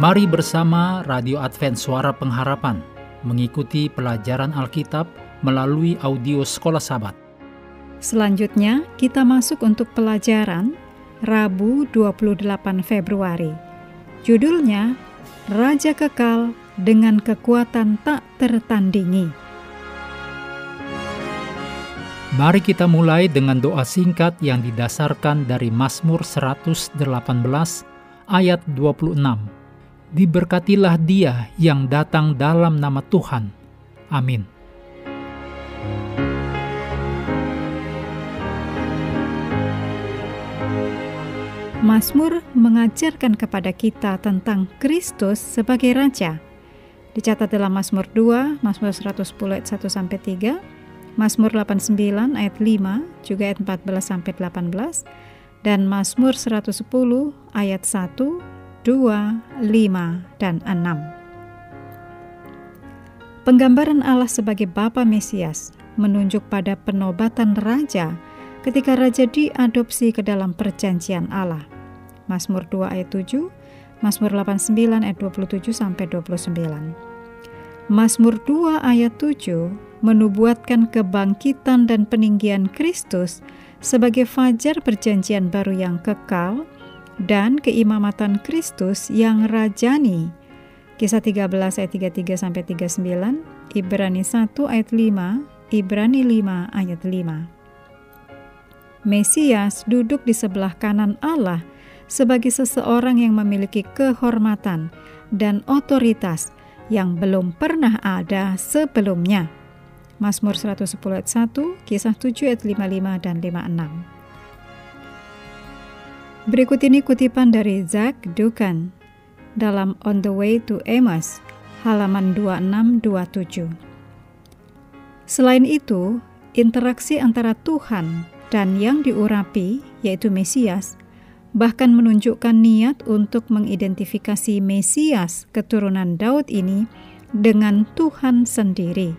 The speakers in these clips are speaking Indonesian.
Mari bersama Radio Advent Suara Pengharapan mengikuti pelajaran Alkitab melalui audio Sekolah Sabat. Selanjutnya, kita masuk untuk pelajaran Rabu 28 Februari. Judulnya, Raja Kekal dengan Kekuatan Tak Tertandingi. Mari kita mulai dengan doa singkat yang didasarkan dari Mazmur 118 ayat 26. Diberkatilah dia yang datang dalam nama Tuhan. Amin. Mazmur mengajarkan kepada kita tentang Kristus sebagai Raja. Dicatat dalam Mazmur 2, Mazmur 110 ayat 1 sampai 3, Mazmur 89 ayat 5, juga ayat 14 sampai 18, dan Mazmur 110 ayat 1, 2, 5, dan 6. Penggambaran Allah sebagai Bapa Mesias menunjuk pada penobatan Raja ketika raja diadopsi ke dalam perjanjian Allah. Mazmur 2 ayat 7, Mazmur 89 ayat 27 sampai 29. Mazmur 2 ayat 7 menubuatkan kebangkitan dan peninggian Kristus sebagai fajar perjanjian baru yang kekal dan keimamatan Kristus yang rajani. Kisah 13 ayat 33 sampai 39, Ibrani 1 ayat 5, Ibrani 5 ayat 5. Mesias duduk di sebelah kanan Allah sebagai seseorang yang memiliki kehormatan dan otoritas yang belum pernah ada sebelumnya. Mazmur 110 ayat 1, kisah 7 ayat 55 dan 56. Berikut ini kutipan dari Zach Dukan dalam On the Way to Emmaus, halaman 2627. Selain itu, interaksi antara Tuhan dan yang diurapi, yaitu Mesias, bahkan menunjukkan niat untuk mengidentifikasi Mesias keturunan Daud ini dengan Tuhan sendiri.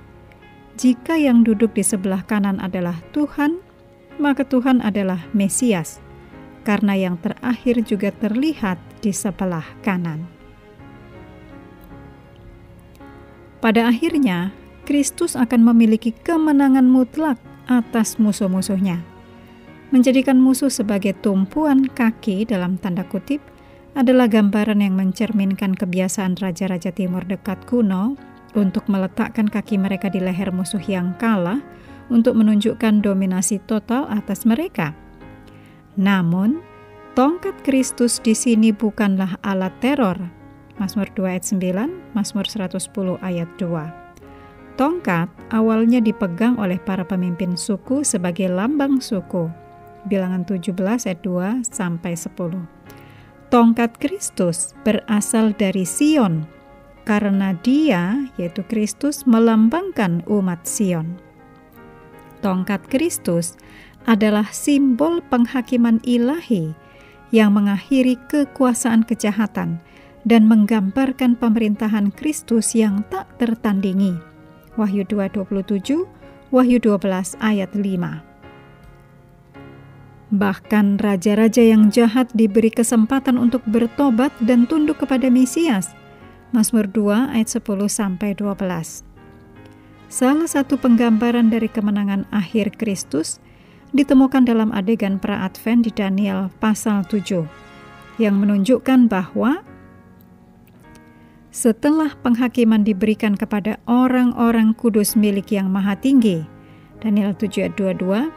Jika yang duduk di sebelah kanan adalah Tuhan, maka Tuhan adalah Mesias, karena yang terakhir juga terlihat di sebelah kanan. Pada akhirnya, Kristus akan memiliki kemenangan mutlak atas musuh-musuhnya menjadikan musuh sebagai tumpuan kaki dalam tanda kutip adalah gambaran yang mencerminkan kebiasaan raja-raja timur dekat kuno untuk meletakkan kaki mereka di leher musuh yang kalah untuk menunjukkan dominasi total atas mereka. Namun, tongkat Kristus di sini bukanlah alat teror. Mazmur 2 ayat 9, Mazmur 110 ayat 2. Tongkat awalnya dipegang oleh para pemimpin suku sebagai lambang suku bilangan 17 ayat 2 sampai 10. Tongkat Kristus berasal dari Sion karena dia yaitu Kristus melambangkan umat Sion. Tongkat Kristus adalah simbol penghakiman ilahi yang mengakhiri kekuasaan kejahatan dan menggambarkan pemerintahan Kristus yang tak tertandingi. Wahyu 2:27, Wahyu 12 ayat 5. Bahkan raja-raja yang jahat diberi kesempatan untuk bertobat dan tunduk kepada Mesias. Mazmur 2 ayat 10 sampai 12. Salah satu penggambaran dari kemenangan akhir Kristus ditemukan dalam adegan pra-advent di Daniel pasal 7 yang menunjukkan bahwa setelah penghakiman diberikan kepada orang-orang kudus milik yang maha tinggi, Daniel 7 ayat 22,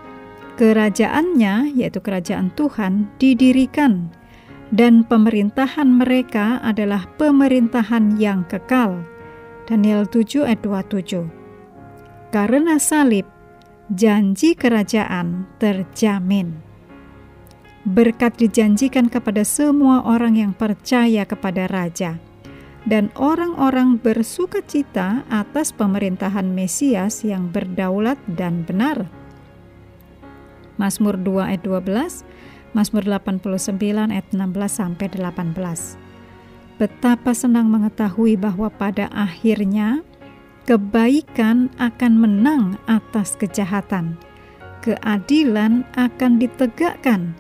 Kerajaannya, yaitu kerajaan Tuhan, didirikan dan pemerintahan mereka adalah pemerintahan yang kekal. Daniel 7 ayat 27. Karena salib, janji kerajaan terjamin. Berkat dijanjikan kepada semua orang yang percaya kepada raja dan orang-orang bersuka cita atas pemerintahan Mesias yang berdaulat dan benar. Mazmur 2 ayat 12, Mazmur 89 ayat 16 sampai 18. Betapa senang mengetahui bahwa pada akhirnya kebaikan akan menang atas kejahatan. Keadilan akan ditegakkan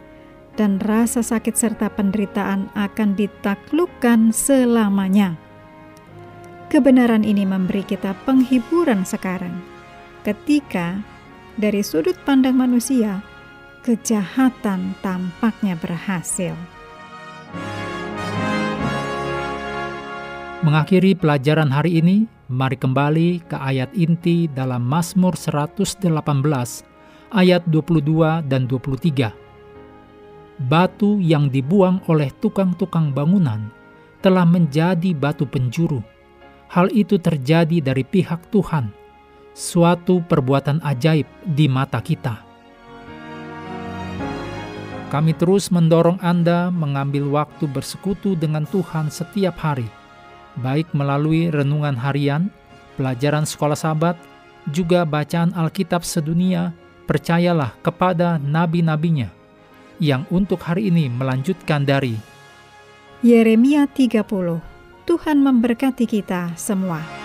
dan rasa sakit serta penderitaan akan ditaklukkan selamanya. Kebenaran ini memberi kita penghiburan sekarang, ketika dari sudut pandang manusia, kejahatan tampaknya berhasil. Mengakhiri pelajaran hari ini, mari kembali ke ayat inti dalam Mazmur 118 ayat 22 dan 23 batu yang dibuang oleh tukang-tukang bangunan telah menjadi batu penjuru. Hal itu terjadi dari pihak Tuhan, suatu perbuatan ajaib di mata kita. Kami terus mendorong Anda mengambil waktu bersekutu dengan Tuhan setiap hari, baik melalui renungan harian, pelajaran sekolah sahabat, juga bacaan Alkitab sedunia, percayalah kepada nabi-nabinya yang untuk hari ini melanjutkan dari Yeremia 30. Tuhan memberkati kita semua.